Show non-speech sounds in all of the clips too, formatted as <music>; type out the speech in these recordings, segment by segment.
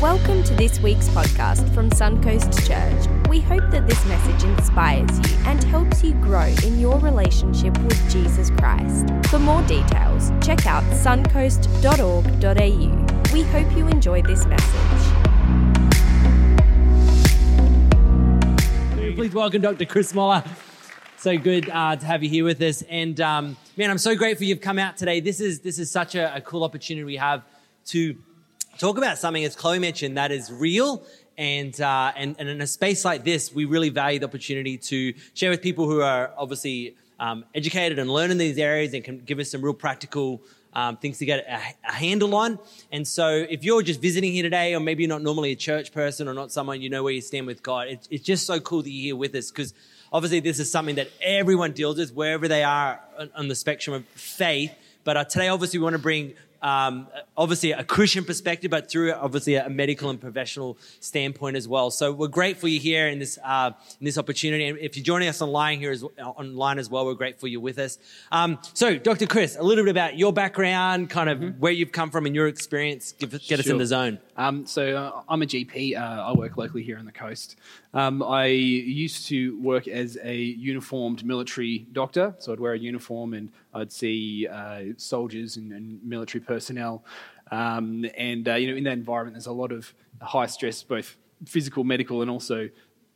Welcome to this week's podcast from Suncoast Church. We hope that this message inspires you and helps you grow in your relationship with Jesus Christ. For more details, check out suncoast.org.au. We hope you enjoy this message. Please welcome Dr. Chris Moller. So good uh, to have you here with us. And um, man, I'm so grateful you've come out today. This is this is such a, a cool opportunity we have to talk about something, as Chloe mentioned, that is real. And, uh, and, and in a space like this, we really value the opportunity to share with people who are obviously um, educated and learn in these areas and can give us some real practical um, things to get a, a, handle on. And so, if you're just visiting here today, or maybe you're not normally a church person or not someone you know where you stand with God, it, it's just so cool that you're here with us because obviously this is something that everyone deals with wherever they are on, on the spectrum of faith. But uh, today, obviously, we want to bring um, obviously a Christian perspective, but through obviously a medical and professional standpoint as well. So we're grateful you're here in this uh, in this opportunity. And if you're joining us online here as online as well, we're grateful you're with us. Um, so, Dr. Chris, a little bit about your background, kind of mm-hmm. where you've come from and your experience. Give, get sure. us in the zone. Um, so uh, I'm a GP. Uh, I work locally here on the coast. Um, I used to work as a uniformed military doctor, so I'd wear a uniform and I'd see uh, soldiers and, and, military personnel. Um, and uh, you know, in that environment, there's a lot of high stress, both physical, medical, and also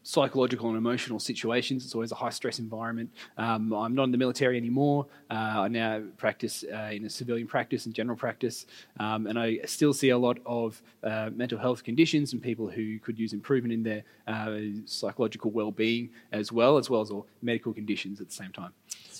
psychological and emotional situations. It's always a high stress environment. Um, I'm not in the military anymore. Uh, I now practice uh, in a civilian practice and general practice, um, and I still see a lot of uh, mental health conditions and people who could use improvement in their uh, psychological well-being as well, as well as all medical conditions at the same time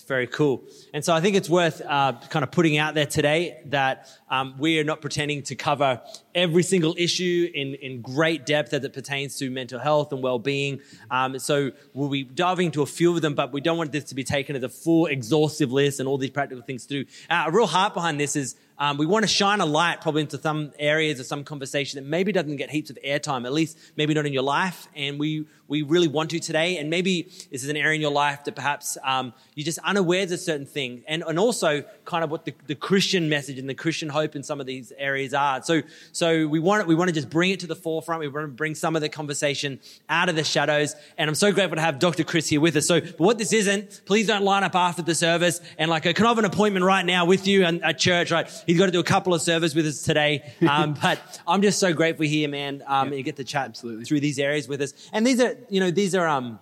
very cool. And so I think it's worth uh, kind of putting out there today that um, we are not pretending to cover every single issue in, in great depth as it pertains to mental health and well-being. Um, so we'll be diving into a few of them, but we don't want this to be taken as a full exhaustive list and all these practical things to do. Uh, a real heart behind this is um, we want to shine a light probably into some areas of some conversation that maybe doesn't get heaps of airtime, at least maybe not in your life. And we, we really want to today. And maybe this is an area in your life that perhaps um, you're just unaware of a certain thing. And, and also kind of what the, the Christian message and the Christian hope in some of these areas are. So, so we want, we want to just bring it to the forefront. We want to bring some of the conversation out of the shadows. And I'm so grateful to have Dr. Chris here with us. So, but what this isn't, please don't line up after the service and like, can I have an appointment right now with you and at church, right? He's got to do a couple of servers with us today. Um, <laughs> but I'm just so grateful here, man. Um, yep. You get to chat Absolutely. through these areas with us. And these are, you know, these are, um,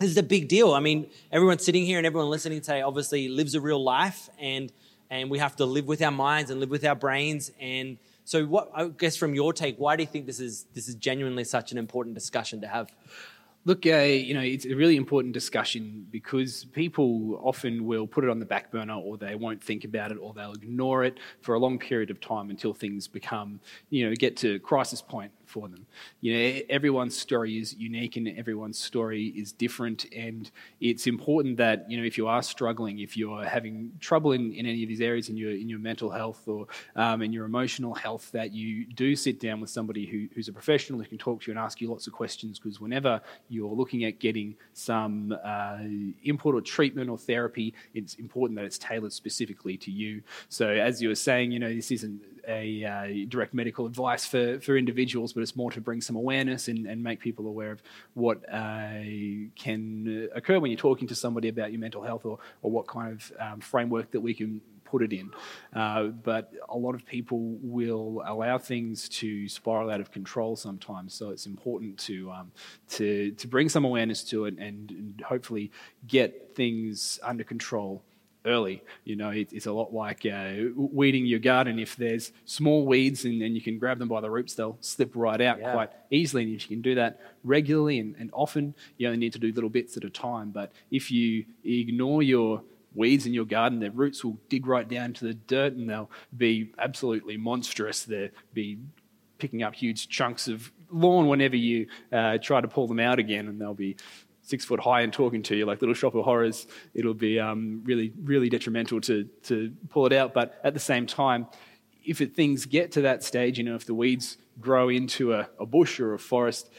this is a big deal. I mean, everyone sitting here and everyone listening today obviously lives a real life and, and we have to live with our minds and live with our brains. And so what, I guess from your take, why do you think this is, this is genuinely such an important discussion to have? Look, uh, you know, it's a really important discussion because people often will put it on the back burner or they won't think about it or they'll ignore it for a long period of time until things become, you know, get to crisis point for them. You know, everyone's story is unique and everyone's story is different. And it's important that, you know, if you are struggling, if you're having trouble in, in any of these areas in your, in your mental health or um, in your emotional health, that you do sit down with somebody who, who's a professional who can talk to you and ask you lots of questions. Because whenever you're looking at getting some uh, input or treatment or therapy, it's important that it's tailored specifically to you. So, as you were saying, you know, this isn't a uh, direct medical advice for, for individuals, but it's more to bring some awareness and, and make people aware of what uh, can occur when you're talking to somebody about your mental health or, or what kind of um, framework that we can put it in. Uh, but a lot of people will allow things to spiral out of control sometimes. So it's important to um, to to bring some awareness to it and, and hopefully get things under control early. You know, it, it's a lot like uh, weeding your garden. If there's small weeds and, and, you can grab them by the roots, they'll slip right out yeah. quite easily. And if you can do that regularly and, and, often, you only need to do little bits at a time. But if you ignore your weeds in your garden, their roots will dig right down to the dirt and they'll be absolutely monstrous. They'll be picking up huge chunks of lawn whenever you uh, try to pull them out again, and they'll be six foot high and talking to you like Little Shop of Horrors, it'll be um, really, really detrimental to, to pull it out. But at the same time, if it, things get to that stage, you know, if the weeds grow into a, a bush or a forest,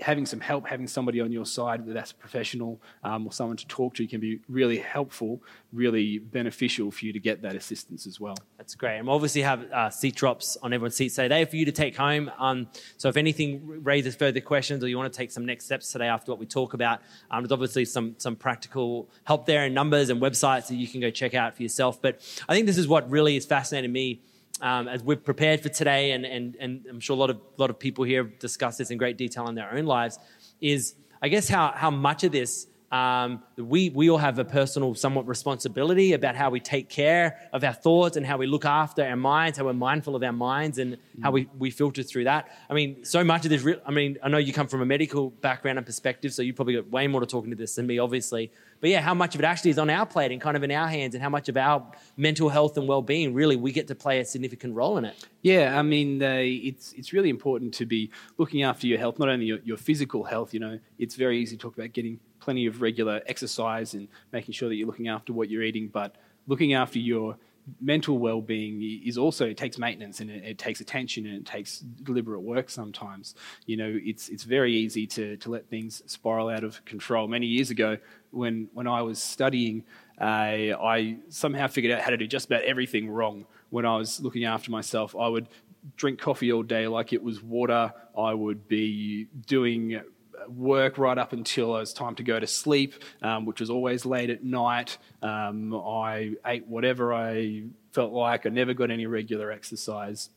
having some help, having somebody on your side, whether that's a professional um, or someone to talk to, can be really helpful, really beneficial for you to get that assistance as well. That's great. And we'll obviously have uh, seat drops on everyone's seats today for you to take home. Um, so if anything raises further questions or you want to take some next steps today after what we talk about, um, there's obviously some, some practical help there and numbers and websites that you can go check out for yourself. But I think this is what really is fascinating me um, as we've prepared for today, and, and, and I'm sure a lot of, lot of people here discuss this in great detail in their own lives, is I guess how, how much of this um, we, we all have a personal, somewhat responsibility about how we take care of our thoughts and how we look after our minds, how we're mindful of our minds and how we, we filter through that. I mean, so much of this, I mean, I know you come from a medical background and perspective, so you probably got way more to talking to this than me, obviously. But yeah, how much of it actually is on our plate and kind of in our hands, and how much of our mental health and well-being really we get to play a significant role in it. Yeah, I mean, uh, it's it's really important to be looking after your health, not only your, your physical health. You know, it's very easy to talk about getting plenty of regular exercise and making sure that you're looking after what you're eating, but looking after your mental well-being is also it takes maintenance and it, it, takes attention and it takes deliberate work sometimes. You know it's it's very easy to to let things spiral out of control. Many years ago when when I was studying uh, I somehow figured out how to do just about everything wrong. When I was looking after myself I would drink coffee all day like it was water. I would be doing work right up until it was time to go to sleep, um, which was always late at night. Um, I ate whatever I felt like. I never got any regular exercise.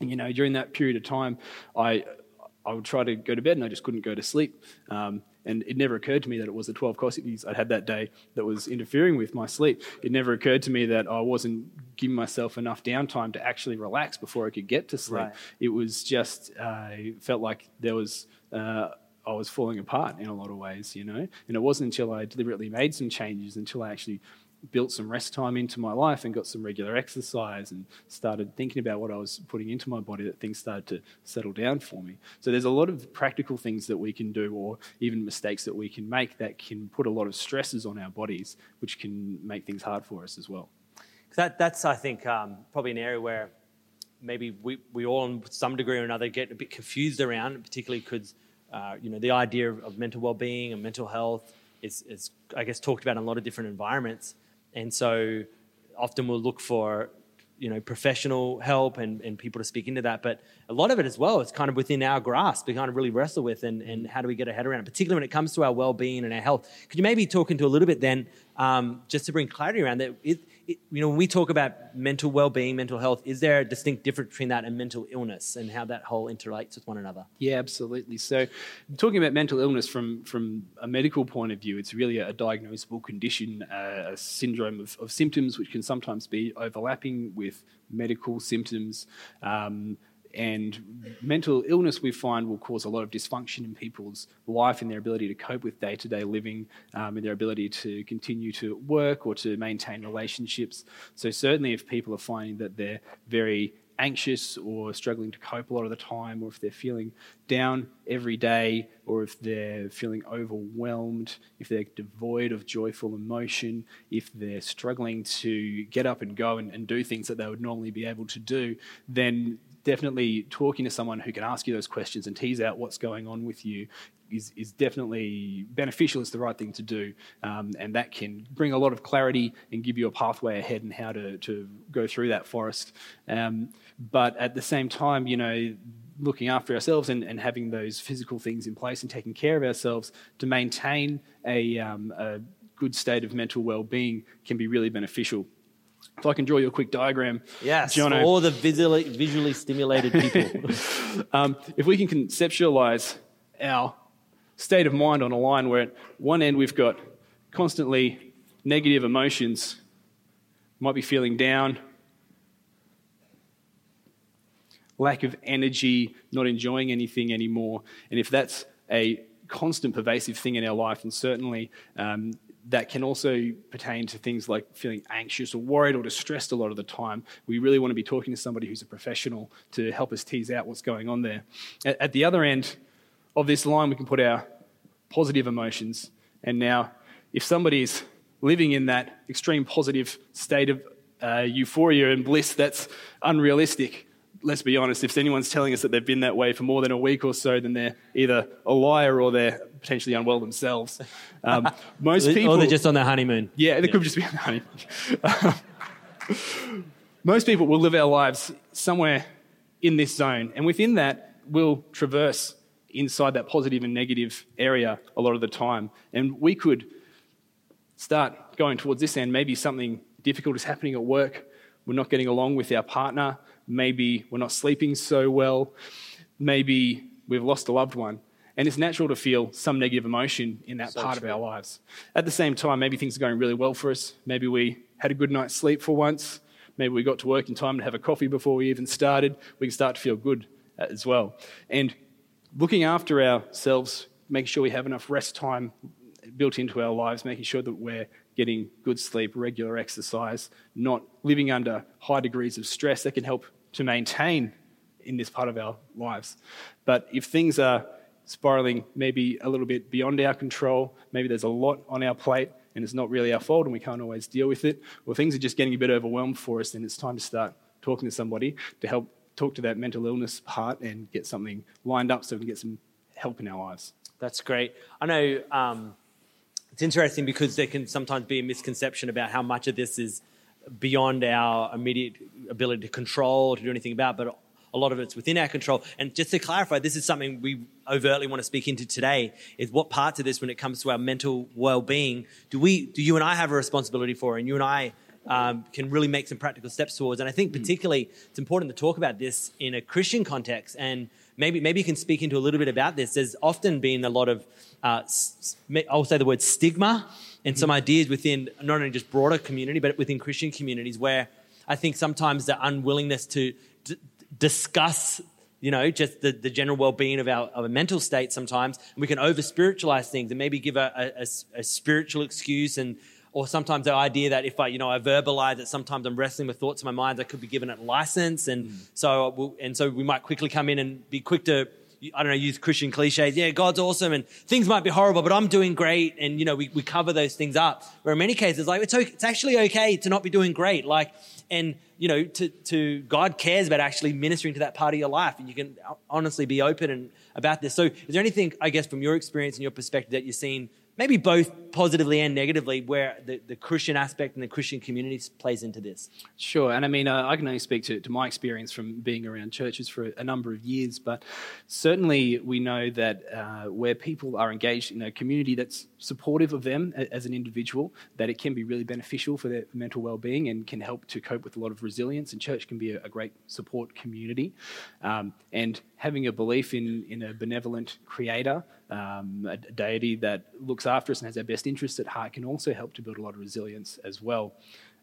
And, you know, during that period of time, I I would try to go to bed and I just couldn't go to sleep. Um, and it never occurred to me that it was the 12 cossities I'd had that day that was interfering with my sleep. It never occurred to me that I wasn't giving myself enough downtime to actually relax before I could get to sleep. Right. It was just, uh, I felt like there was uh, I was falling apart in a lot of ways, you know. And it wasn't until I deliberately made some changes, until I actually built some rest time into my life and got some regular exercise and started thinking about what I was putting into my body that things started to settle down for me. So there's a lot of practical things that we can do or even mistakes that we can make that can put a lot of stresses on our bodies, which can make things hard for us as well. That, that's, I think, um, probably an area where maybe we, we all, in some degree or another, get a bit confused around, particularly because uh, you know, the idea of, of, mental well-being and mental health is, is, I guess, talked about in a lot of different environments. And so often we'll look for, you know, professional help and, and people to speak into that. But a lot of it as well is kind of within our grasp. We kind of really wrestle with and, and how do we get our head around it, particularly when it comes to our well-being and our health. Could you maybe talk into a little bit then, um, just to bring clarity around that? It, you know, when we talk about mental well-being, mental health, is there a distinct difference between that and mental illness and how that whole interrelates with one another? Yeah, absolutely. So, talking about mental illness from from a medical point of view, it's really a diagnosable condition, uh, a syndrome of, of, symptoms which can sometimes be overlapping with medical symptoms. Um, and mental illness, we find, will cause a lot of dysfunction in people's life and their ability to cope with day to day living um, and their ability to continue to work or to maintain relationships. So, certainly, if people are finding that they're very anxious or struggling to cope a lot of the time, or if they're feeling down every day, or if they're feeling overwhelmed, if they're devoid of joyful emotion, if they're struggling to get up and go and, and do things that they would normally be able to do, then definitely talking to someone who can ask you those questions and tease out what's going on with you is, is definitely beneficial. It's the right thing to do. Um, and that can bring a lot of clarity and give you a pathway ahead and how to, to go through that forest. Um, but at the same time, you know, looking after ourselves and, and having those physical things in place and taking care of ourselves to maintain a, um, a good state of mental well-being can be really beneficial. If I can draw you a quick diagram. Yes, Jono. all the visually, visually stimulated people. <laughs> um, if we can conceptualize our state of mind on a line where at one end we've got constantly negative emotions, might be feeling down, lack of energy, not enjoying anything anymore. And if that's a constant pervasive thing in our life, and certainly um, that can also pertain to things like feeling anxious or worried or distressed a lot of the time. We really want to be talking to somebody who's a professional to help us tease out what's going on there. At, the other end of this line, we can put our positive emotions. And now, if somebody's living in that extreme positive state of uh, euphoria and bliss, that's unrealistic. Let's be honest, if anyone's telling us that they've been that way for more than a week or so, then they're either a liar or they're potentially unwell themselves. Um, <laughs> most people, or they're just on their honeymoon. yeah, they could just be on the honeymoon. <laughs> most people will live our lives somewhere in this zone, and within that, we'll traverse inside that positive and negative area a lot of the time. And we could start going towards this end. Maybe something difficult is happening at work. We're not getting along with our partner. Maybe we're not sleeping so well. Maybe we've lost a loved one. And it's natural to feel some negative emotion in that So part true. of our lives. At the same time, maybe things are going really well for us. Maybe we had a good night's sleep for once. Maybe we got to work in time to have a coffee before we even started. We can start to feel good uh, as well. And looking after ourselves, making sure we have enough rest time built into our lives, making sure that we're getting good sleep, regular exercise, not living under high degrees of stress that can help to maintain in this part of our lives. But if things are spiraling maybe a little bit beyond our control, maybe there's a lot on our plate and it's not really our fault and we can't always deal with it, or things are just getting a bit overwhelmed for us, then it's time to start talking to somebody to help talk to that mental illness part and get something lined up so we can get some help in our lives. That's great. I know um, it's interesting because there can sometimes be a misconception about how much of this is beyond our immediate ability to control or to do anything about, but a lot of it's within our control. And just to clarify, this is something we overtly want to speak into today: is what parts of this, when it comes to our mental well-being, do we, do you and I have a responsibility for, and you and I um, can really make some practical steps towards. And I think particularly it's important to talk about this in a Christian context. And maybe maybe you can speak into a little bit about this. There's often been a lot of uh, I'll say the word stigma and some ideas within not only just broader community but within Christian communities where I think sometimes the unwillingness to d- discuss you know, just the, the general well-being of our, of our mental state sometimes. And we can over-spiritualize things and maybe give a spiritual excuse and or sometimes the idea that if I, you know, I verbalize it, sometimes I'm wrestling with thoughts in my mind, I could be given it license. And mm. so, we'll, and so we might quickly come in and be quick to, I don't know, use Christian cliches. Yeah, God's awesome and things might be horrible, but I'm doing great. And, you know, we, we cover those things up. Where in many cases, like, it's, okay, it's actually okay to not be doing great. Like, and, you know, to, to God cares about actually ministering to that part of your life. And you can honestly be open and about this. So is there anything, I guess, from your experience and your perspective that you've seen maybe both positively and negatively, where the, the Christian aspect and the Christian community plays into this. Sure, and I mean, uh, I can only speak to, to my experience from being around churches for a, number of years, but certainly we know that uh, where people are engaged in a community that's supportive of them as an individual, that it can be really beneficial for their mental well-being and can help to cope with a lot of resilience. And church can be a, a great support community, um, and having a belief in in a benevolent Creator, um, a deity that looks after us and has our best interests at heart, can also help to build a lot of resilience as well.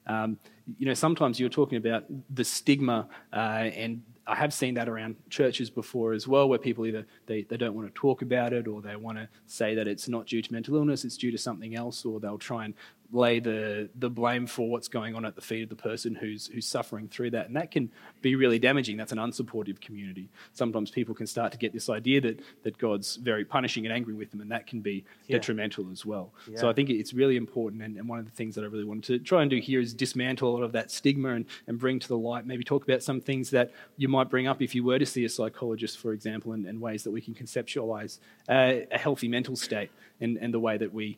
Um, you know, sometimes you're talking about the stigma, uh, and I have seen that around churches before as well, where people either they, they don't want to talk about it, or they want to say that it's not due to mental illness, it's due to something else, or they'll try and lay the, the blame for what's going on at the feet of the person who's who's suffering through that, and that can be really damaging. That's an unsupportive community. Sometimes people can start to get this idea that that God's very punishing and angry with them, and that can be Yeah. detrimental as well. So I think it's really important, and, and one of the things that I really wanted to try and do here is dismantle a lot of that stigma and, and bring to the light, maybe talk about some things that you might bring up if you were to see a psychologist, for example, and, and ways that we can conceptualize uh, a healthy mental state and, and the way that we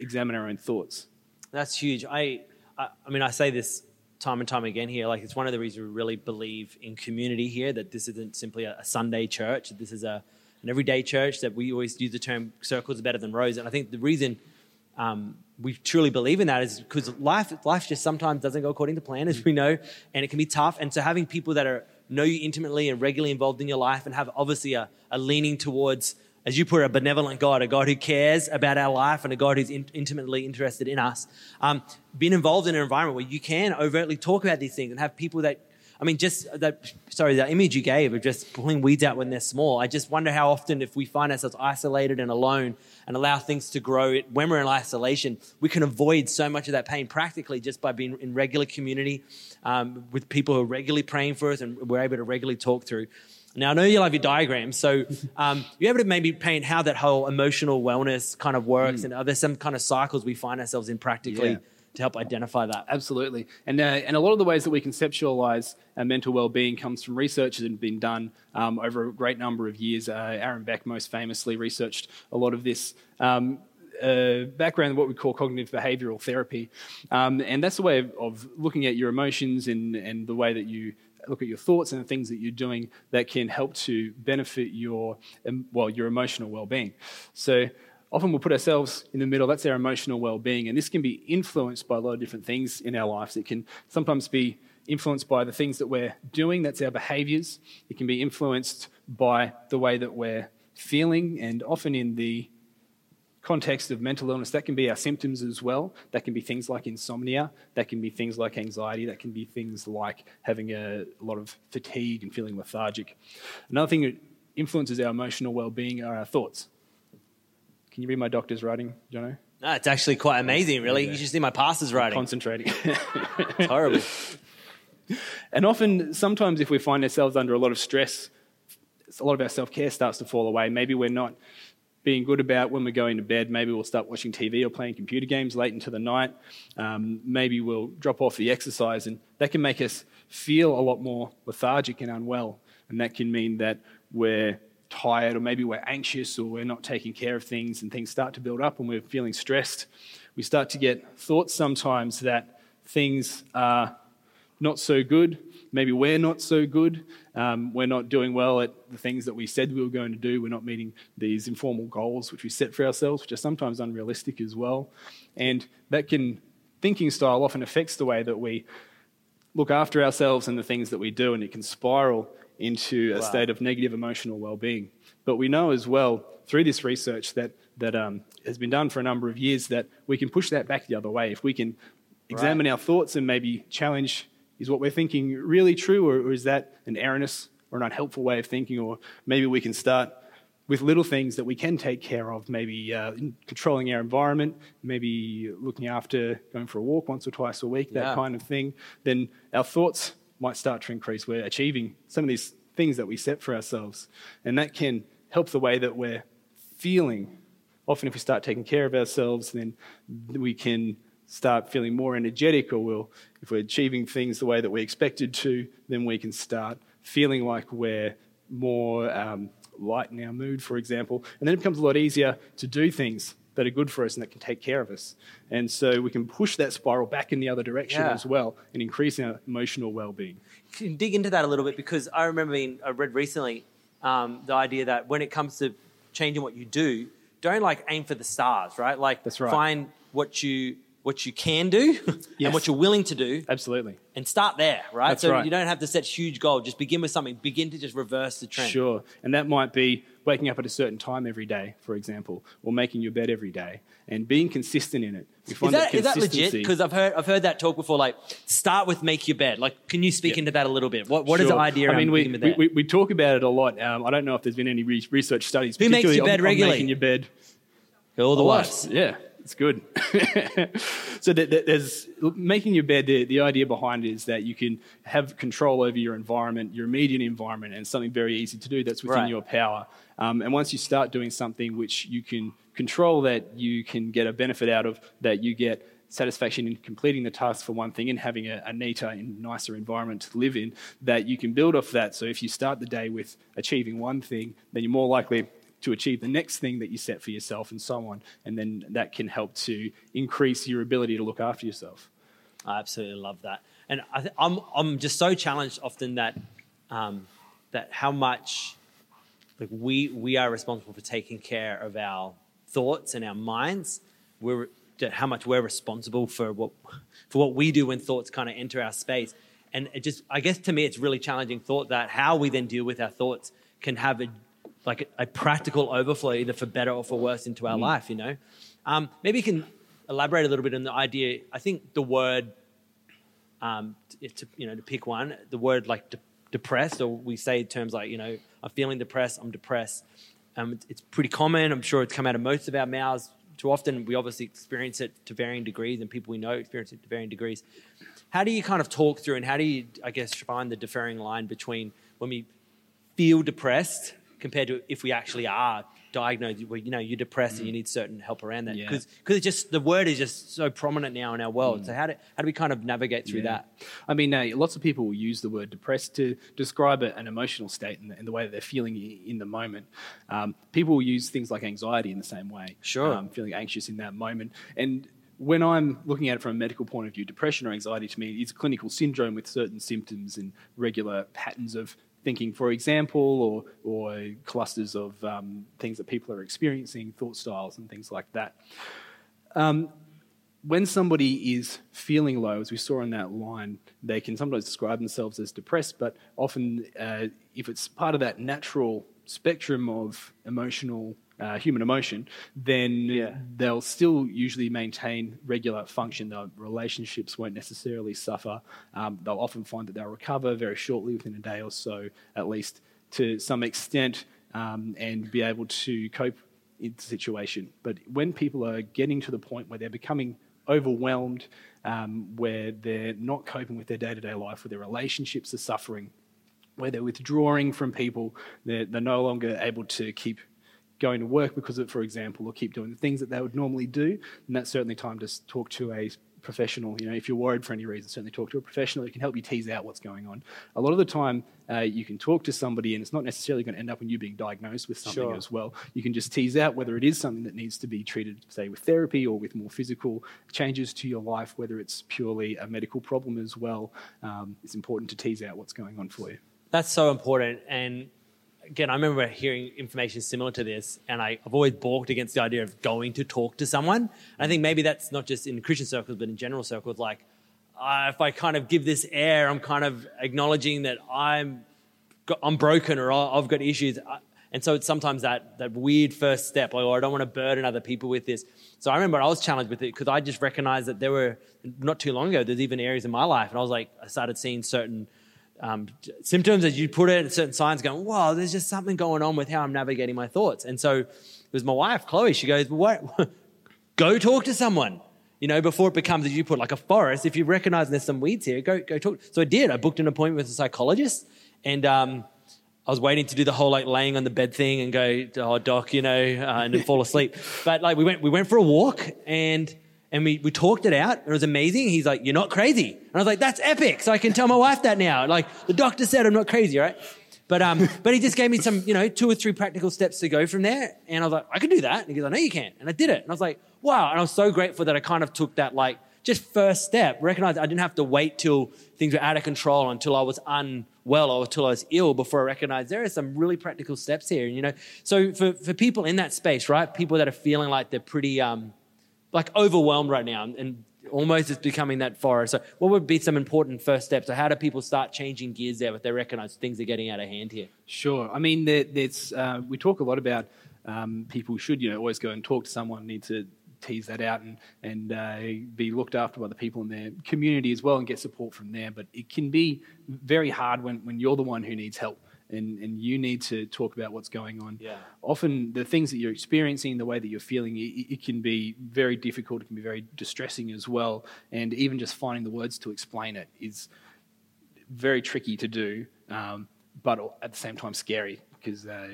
examine our own thoughts. That's huge. I, I, I mean, I say this time and time again here. Like, it's one of the reasons we really believe in community here. That this isn't simply a, a Sunday church. This is a an everyday church. That we always use the term "circles are better than rows." And I think the reason um, we truly believe in that is because life life just sometimes doesn't go according to plan, as we know, and it can be tough. And so having people that are know you intimately and regularly involved in your life and have obviously a, a leaning towards as you put it, a benevolent God, a God who cares about our life and a God who's in, intimately interested in us. Um, being involved in an environment where you can overtly talk about these things and have people that, I mean, just that, sorry, that image you gave of just pulling weeds out when they're small. I just wonder how often, if we find ourselves isolated and alone and allow things to grow when we're in isolation, we can avoid so much of that pain practically just by being in regular community um, with people who are regularly praying for us and we're able to regularly talk through. Now, I know you love your diagrams, so um, you able to maybe paint how that whole emotional wellness kind of works, and are there some kind of cycles we find ourselves in practically Yeah. to help identify that. Absolutely. And, uh, and a lot of the ways that we conceptualize our mental well-being comes from research that has been done um, over a great number of years. Uh, Aaron Beck most famously researched a lot of this. Um, uh, background what we call cognitive behavioral therapy. Um, and that's a way of, of, looking at your emotions and, and the way that you look at your thoughts and the things that you're doing that can help to benefit your, well, your emotional well-being. So often we'll put ourselves in the middle. That's our emotional well being. And this can be influenced by a lot of different things in our lives. It can sometimes be influenced by the things that we're doing, that's our behaviors. It can be influenced by the way that we're feeling, and often in the context of mental illness, that can be our symptoms as well. That can be things like insomnia. That can be things like anxiety. That can be things like having a, a lot of fatigue and feeling lethargic. Another thing that influences our emotional well being are our thoughts. Can you read my doctor's writing, Jono? No, it's actually quite amazing, really. You should see my pastor's writing. Concentrating. it's <laughs> <laughs> horrible. And often, sometimes if we find ourselves under a lot of stress, a lot of our self care starts to fall away. Maybe we're not being good about when we're going to bed. Maybe we'll start watching TV or playing computer games late into the night. Um, maybe we'll drop off the exercise, and that can make us feel a lot more lethargic and unwell. And that can mean that we're tired or maybe we're anxious or we're not taking care of things and things start to build up and we're feeling stressed, we start to get thoughts sometimes that things are not so good. Maybe we're not so good. Um, we're not doing well at the things that we said we were going to do. We're not meeting these informal goals which we set for ourselves, which are sometimes unrealistic as well. And that can, thinking style often affects the way that we look after ourselves and the things that we do, and it can spiral into a wow. state of negative emotional well-being. But we know as well through this research that that um, has been done for a number of years that we can push that back the other way if we can examine right. our thoughts and maybe challenge is what we're thinking really true or, or is that an erroneous or an unhelpful way of thinking or maybe we can start with little things that we can take care of, maybe uh, controlling our environment, maybe looking after going for a walk once or twice a week, that yeah. kind of thing, then our thoughts might start to increase. We're achieving some of these things that we set for ourselves. And that can help the way that we're feeling. Often, if we start taking care of ourselves, then we can start feeling more energetic, or we'll, if we're achieving things the way that we expected to, then we can start feeling like we're more um, light in our mood, for example. And then it becomes a lot easier to do things that are good for us and that can take care of us. And so we can push that spiral back in the other direction yeah. as well and increase our emotional well being. Can dig into that a little bit because I remember being, I read recently um, the idea that when it comes to changing what you do, don't like aim for the stars, right? Like That's right. find what you what you can do <laughs> yes. and what you're willing to do. Absolutely. And start there, right? That's so right. you don't have to set huge goals. Just begin with something. Begin to just reverse the trend. Sure. And that might be waking up at a certain time every day, for example, or making your bed every day and being consistent in it. Is that, that, is that legit? Because I've heard, I've heard that talk before. Like, start with make your bed. Like, can you speak into that a little bit? What, what sure. is the idea? I mean, we, we, we, we, talk about it a lot. Um, I don't know if there's been any research studies. Who makes your bed on, regularly? On making your bed. All the wives. Yeah. It's good. <laughs> so there's making your bed. The, the idea behind it is that you can have control over your environment, your immediate environment, and something very easy to do that's within right. your power. Um, and once you start doing something which you can control, that you can get a benefit out of, that you get satisfaction in completing the task for one thing and having a, a, neater and nicer environment to live in, that you can build off that. So if you start the day with achieving one thing, then you're more likely to achieve the next thing that you set for yourself and so on. And then that can help to increase your ability to look after yourself. I absolutely love that. And I th- I'm, I'm just so challenged often that, um, that how much like we, we are responsible for taking care of our thoughts and our minds. We're, how much we're responsible for what, for what we do when thoughts kind of enter our space. And it just, I guess to me, it's really challenging thought that how we then deal with our thoughts can have a like a, a, practical overflow, either for better or for worse, into our mm. life. You know, um, maybe you can elaborate a little bit on the idea. I think the word, um, to, you know, to pick one, the word like de- depressed, or we say terms like, you know, I'm feeling depressed, I'm depressed. Um, it's pretty common. I'm sure it's come out of most of our mouths. Too often, we obviously experience it to varying degrees, and people we know experience it to varying degrees. How do you kind of talk through, and how do you, I guess, find the differing line between when we feel depressed compared to if we actually are diagnosed, well, you know, you're depressed and you need certain help around that. Mm. Yeah. Because it's just, the word is just so prominent now in our world. So how do, how do we kind of navigate through Mm. Yeah. that? I mean, uh, lots of people will use the word depressed to describe an emotional state and the, and the way that they're feeling in the moment. Um, people will use things like anxiety in the same way. Sure. Um, feeling anxious in that moment. And when I'm looking at it from a medical point of view, depression or anxiety to me is a clinical syndrome with certain symptoms and regular patterns of thinking, for example, or, or clusters of um, things that people are experiencing, thought styles, and things like that. When somebody is feeling low, as we saw in that line, they can sometimes describe themselves as depressed, but often, uh, if it's part of that natural spectrum of emotional, uh, human emotion, then they'll still usually maintain regular function. Their relationships won't necessarily suffer. Um, they'll often find that they'll recover very shortly, within a day or so, at least to some extent, um, and be able to cope in the situation. But when people are getting to the point where they're becoming overwhelmed, um, where they're not coping with their day to day life, where their relationships are suffering, where they're withdrawing from people, they're, they're no longer able to keep going to work because of, for example, or keep doing the things that they would normally do, then that's certainly time to talk to a professional. You know, if you're worried for any reason, certainly talk to a professional who can help you tease out what's going on. A lot of the time, uh, you can talk to somebody, and it's not necessarily going to end up in you being diagnosed with something Sure. as well. You can just tease out whether it is something that needs to be treated, say, with therapy or with more physical changes to your life, whether it's purely a medical problem as well. Um, it's important to tease out what's going on for you. That's so important. And again, I remember hearing information similar to this, and I, I've always balked against the idea of going to talk to someone. And I think maybe that's not just in Christian circles, but in general circles. Like, uh, if I kind of give this air, I'm kind of acknowledging that I'm I'm broken or I've got issues. And so it's sometimes that, that weird first step, like, oh, I don't want to burden other people with this. So I remember I was challenged with it because I just recognized that there were, not too long ago, there's even areas in my life. And I was like, I started seeing certain um, symptoms, as you put it, and certain signs going, wow, there's just something going on with how I'm navigating my thoughts. And so it was my wife, Chloe. She goes, what? <laughs> go talk to someone. You know, before it becomes, as you put, like a forest. If you recognize there's some weeds here, go go talk. So I did. I booked an appointment with a psychologist, and um, I was waiting to do the whole like laying on the bed thing and go, oh doc, you know, uh, and then fall asleep. <laughs> But like we went we went for a walk and and we, we talked it out. It was amazing. He's like, you're not crazy. And I was like, that's epic. So I can tell my wife that now. Like the doctor said I'm not crazy, right? But um, <laughs> but he just gave me some, you know, two or three practical steps to go from there. And I was like, I can do that. And he goes, I know you can. And I did it. And I was like, wow. And I was so grateful that I kind of took that like just first step, recognized I didn't have to wait till things were out of control until I was unwell or until I was ill before I recognized there are some really practical steps here. And, you know, so for, for people in that space, right? People that are feeling like they're pretty um, like overwhelmed right now and almost it's becoming that forest. So what would be some important first steps? So how do people start changing gears there if they recognize things are getting out of hand here? Sure. I mean, there, there's, uh, we talk a lot about um, people should, you know, always go and talk to someone, need to tease that out and, and uh, be looked after by the people in their community as well and get support from there. But it can be very hard when, when you're the one who needs help and, and you need to talk about what's going on. Yeah. Often the things that you're experiencing, the way that you're feeling, it, it can be very difficult. It can be very distressing as well. And even just finding the words to explain it is very tricky to do, um, but at the same time scary because uh,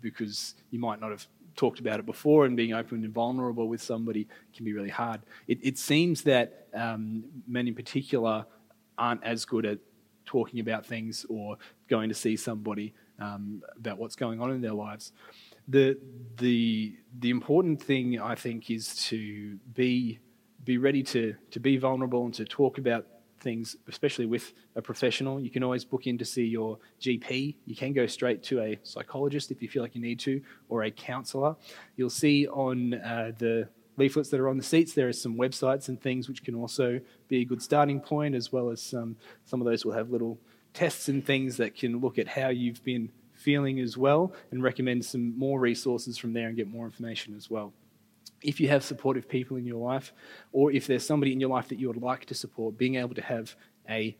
because you might not have talked about it before, and being open and vulnerable with somebody can be really hard. It, it seems that um, men in particular aren't as good at talking about things or going to see somebody um, about what's going on in their lives. The the the important thing I think is to be be ready to to be vulnerable and to talk about things, especially with a professional. You can always book in to see your GP. You can go straight to a psychologist if you feel like you need to, or a counsellor. You'll see on uh, the leaflets that are on the seats there are some websites and things which can also be a good starting point, as well as some some of those will have little tests and things that can look at how you've been feeling as well, and recommend some more resources from there and get more information as well if you have supportive people in your life, or if there's somebody in your life that you would like to support, being able to have a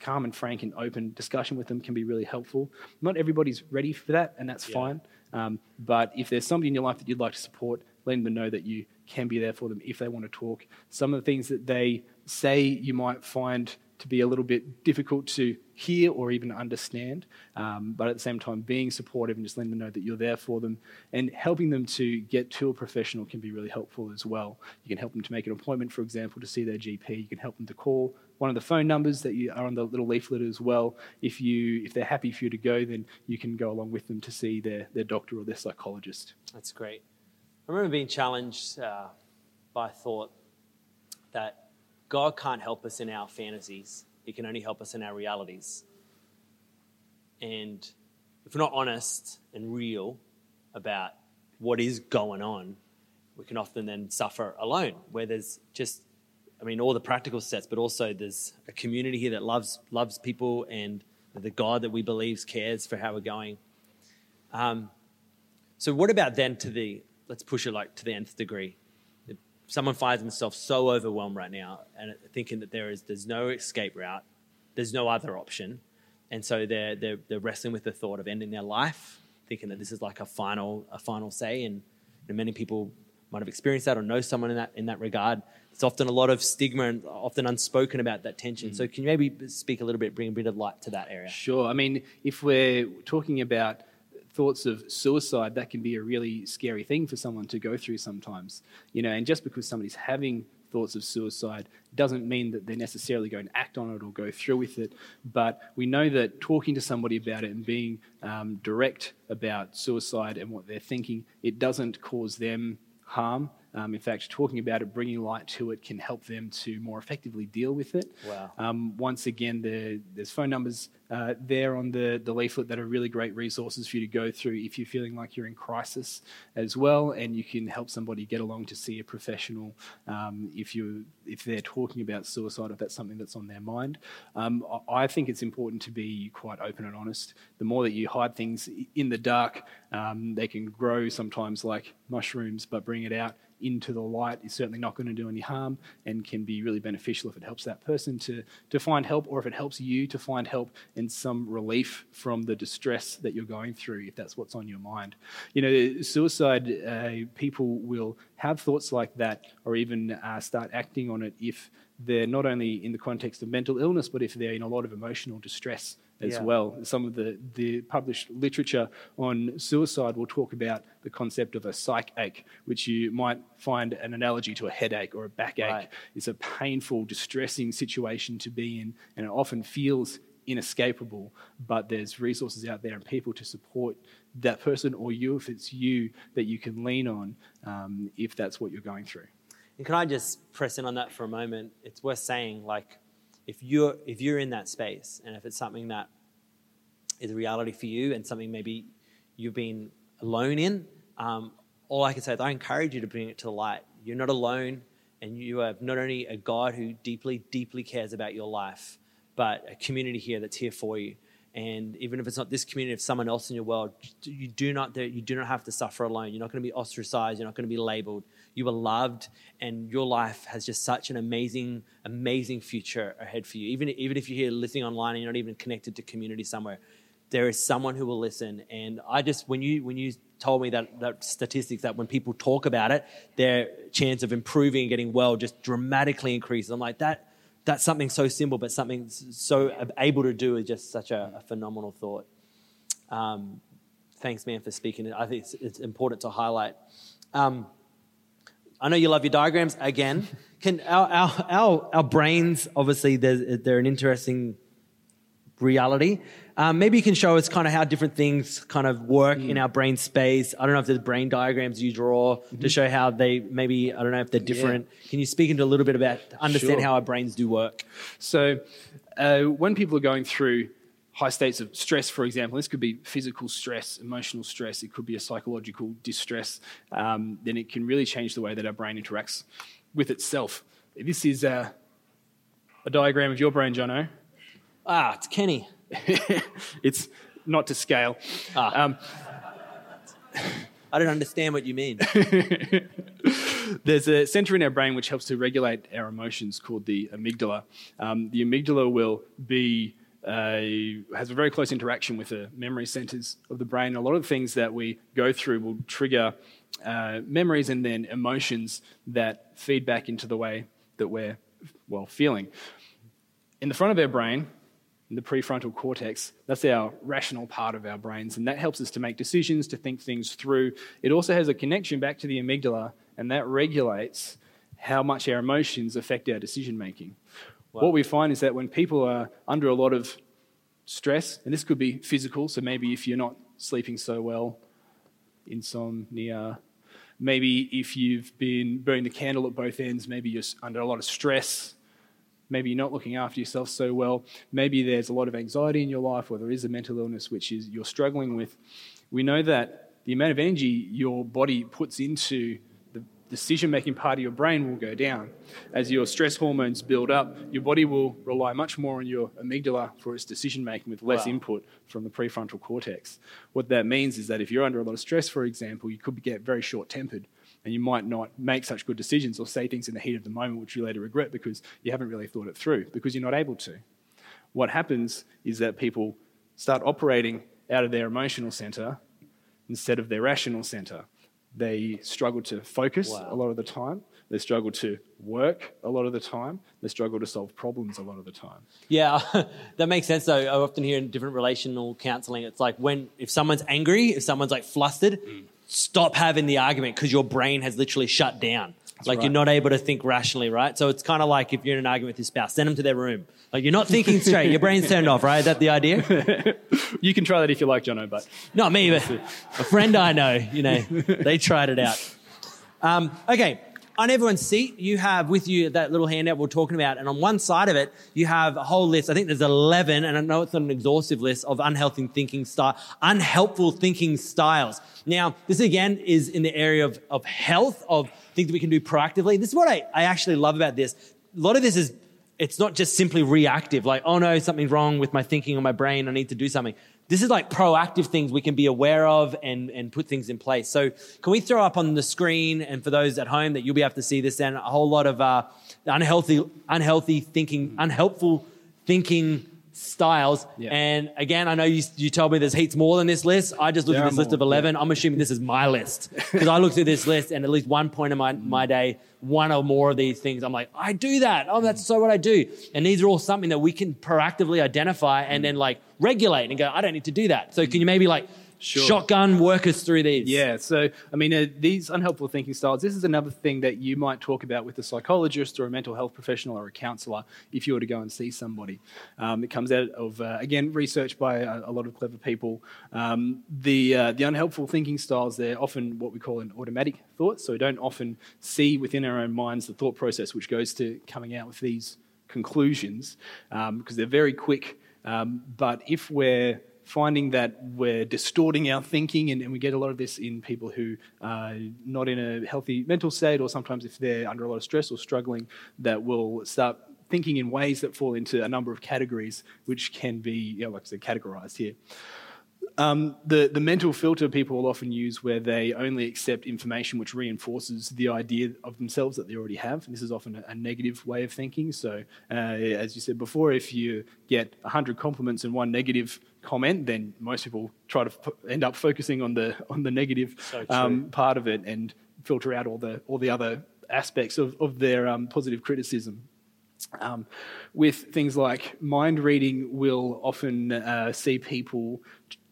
calm and frank and open discussion with them can be really helpful. Not everybody's ready for that, and that's Yeah. fine. Um, but if there's somebody in your life that you'd like to support, letting them know that you can be there for them if they want to talk. Some of the things that they say you might find to be a little bit difficult to hear or even understand, um, but at the same time, being supportive and just letting them know that you're there for them and helping them to get to a professional can be really helpful as well. You can help them to make an appointment, for example, to see their GP. You can help them to call one of the phone numbers that you are on the little leaflet as well. If you if they're happy for you to go, then you can go along with them to see their, their doctor or their psychologist. That's great. I remember being challenged uh, by thought that God can't help us in our fantasies. He can only help us in our realities. And if we're not honest and real about what is going on, we can often then suffer alone, where there's just, I mean, all the practical steps, but also there's a community here that loves loves people and the God that we believe cares for how we're going. Um, so, what about then to the let's push it like to the nth degree? If someone finds themselves so overwhelmed right now and thinking that there is there's no escape route, there's no other option, and so they're they're, they're wrestling with the thought of ending their life, thinking that this is like a final a final say, and, and many people might have experienced that or know someone in that in that regard. It's often a lot of stigma and often unspoken about that tension. Mm. So, can you maybe speak a little bit, bring a bit of light to that area? Sure. I mean, if we're talking about thoughts of suicide, that can be a really scary thing for someone to go through sometimes. You know, and just because somebody's having thoughts of suicide doesn't mean that they're necessarily going to act on it or go through with it. But we know that talking to somebody about it and being um, direct about suicide and what they're thinking, it doesn't cause them harm. Um, in fact, talking about it, bringing light to it, can help them to more effectively deal with it. Wow. Um, once again, there, there's phone numbers uh, there on the, the leaflet that are really great resources for you to go through if you're feeling like you're in crisis as well, and you can help somebody get along to see a professional um, if you if they're talking about suicide, if that's something that's on their mind. Um, I think it's important to be quite open and honest. The more that you hide things in the dark, um, they can grow sometimes like mushrooms, but bring it out into the light is certainly not going to do any harm and can be really beneficial if it helps that person to, to find help or if it helps you to find help and some relief from the distress that you're going through, if that's what's on your mind. You know, suicide, uh, people will have thoughts like that or even uh, start acting on it if they're not only in the context of mental illness, but if they're in a lot of emotional distress as yeah. well. Some of the, the published literature on suicide will talk about the concept of a psych ache, which you might find an analogy to a headache or a backache. Right. It's a painful, distressing situation to be in, and it often feels inescapable, but there's resources out there and people to support that person or you, if it's you, that you can lean on um, if that's what you're going through. And can I just press in on that for a moment? It's worth saying, like, if you're if you're in that space and if it's something that is a reality for you and something maybe you've been alone in, um, all I can say is I encourage you to bring it to the light. You're not alone, and you have not only a God who deeply, deeply cares about your life, but a community here that's here for you. And even if it's not this community, if someone else in your world, you do not you do not have to suffer alone. You're not going to be ostracized. You're not going to be labeled. You are loved, and your life has just such an amazing, amazing future ahead for you. Even even if you're here listening online and you're not even connected to community somewhere, there is someone who will listen. And I just when you when you told me that that statistics that when people talk about it, their chance of improving and getting well just dramatically increases. I'm like that that's something so simple, but something so able to do is just such a, a phenomenal thought. Um, thanks, man, for speaking. I think it's, it's important to highlight. Um, I know you love your diagrams. Again, <laughs> can our, our, our, our brains obviously they're, they're an interesting reality. Um, maybe you can show us kind of how different things kind of work mm. in our brain space. I don't know if there's brain diagrams you draw mm-hmm. to show how they maybe, I don't know if they're different. Yeah. Can you speak into a little bit about understand sure. how our brains do work? So, uh, when people are going through high states of stress, for example, this could be physical stress, emotional stress, it could be a psychological distress, um, then it can really change the way that our brain interacts with itself. This is uh, a diagram of your brain, Jono. Ah, it's Kenny. <laughs> it's not to scale. Ah. Um, I don't understand what you mean. <laughs> There's a center in our brain which helps to regulate our emotions called the amygdala. Um, the amygdala will be uh, has a very close interaction with the memory centers of the brain. A lot of the things that we go through will trigger uh, memories and then emotions that feed back into the way that we're well feeling in the front of our brain, in the prefrontal cortex, that's our rational part of our brains, and that helps us to make decisions, to think things through. It also has a connection back to the amygdala, and that regulates how much our emotions affect our decision making. Wow. What we find is that when people are under a lot of stress, and this could be physical, so maybe if you're not sleeping so well, insomnia, maybe if you've been burning the candle at both ends, maybe you're under a lot of stress, maybe you're not looking after yourself so well, maybe there's a lot of anxiety in your life, or there is a mental illness which is you're struggling with. We know that the amount of energy your body puts into the decision making part of your brain will go down. As your stress hormones build up, your body will rely much more on your amygdala for its decision making with less wow. input from the prefrontal cortex. What that means is that if you're under a lot of stress, for example, you could get very short tempered and you might not make such good decisions or say things in the heat of the moment which you later regret because you haven't really thought it through because you're not able to. What happens is that people start operating out of their emotional center instead of their rational center. They struggle to focus wow. a lot of the time. They struggle to work a lot of the time. They struggle to solve problems a lot of the time. Yeah, <laughs> that makes sense though. I often hear in different relational counseling, it's like when, if someone's angry, if someone's like flustered, mm. Stop having the argument because your brain has literally shut down. That's like right. you're not able to think rationally, right? So it's kind of like if you're in an argument with your spouse, send them to their room. Like you're not thinking straight. Your brain's turned off, right? Is that the idea? <laughs> you can try that if you like, Jono, but not me, but a friend I know. You know, they tried it out. Um, okay, on everyone's seat, you have with you that little handout we're talking about, and on one side of it, you have a whole list. I think there's 11, and I know it's not an exhaustive list of unhealthy thinking style, unhelpful thinking styles. Now, this again is in the area of, of health, of things that we can do proactively. This is what I, I actually love about this. A lot of this is, it's not just simply reactive, like, oh no, something's wrong with my thinking or my brain, I need to do something. This is like proactive things we can be aware of and, and put things in place. So, can we throw up on the screen, and for those at home that you'll be able to see this, and a whole lot of uh, unhealthy, unhealthy thinking, unhelpful thinking styles. Yeah. And again, I know you, you told me there's heaps more than this list. I just looked there at this list of 11. Yeah. I'm assuming this is my list because I looked at this list and at least one point in my, my day, one or more of these things, I'm like, I do that. Oh, that's so what I do. And these are all something that we can proactively identify and mm. then like regulate and go, I don't need to do that. So can you maybe like Sure. Shotgun work us through these. Yeah, so I mean, uh, these unhelpful thinking styles, this is another thing that you might talk about with a psychologist or a mental health professional or a counselor if you were to go and see somebody. Um, it comes out of, uh, again, research by a, a, lot of clever people. Um, the, uh, the unhelpful thinking styles, they're often what we call an automatic thought, so we don't often see within our own minds the thought process which goes to coming out with these conclusions because um, they're very quick. Um, but if we're finding that we're distorting our thinking, and, and, we get a lot of this in people who are not in a healthy mental state, or sometimes if they're under a lot of stress or struggling, that will start thinking in ways that fall into a number of categories, which can be, you know, like I said, categorized here. Um, the, the mental filter people will often use where they only accept information which reinforces the idea of themselves that they already have. And this is often a, a negative way of thinking. So, uh, as you said before, if you get 100 compliments and one negative comment, then most people try to f- end up focusing on the, on the negative so um, part of it and filter out all the, all the other aspects of, of their um, positive criticism. Um, with things like mind reading, will often uh, see people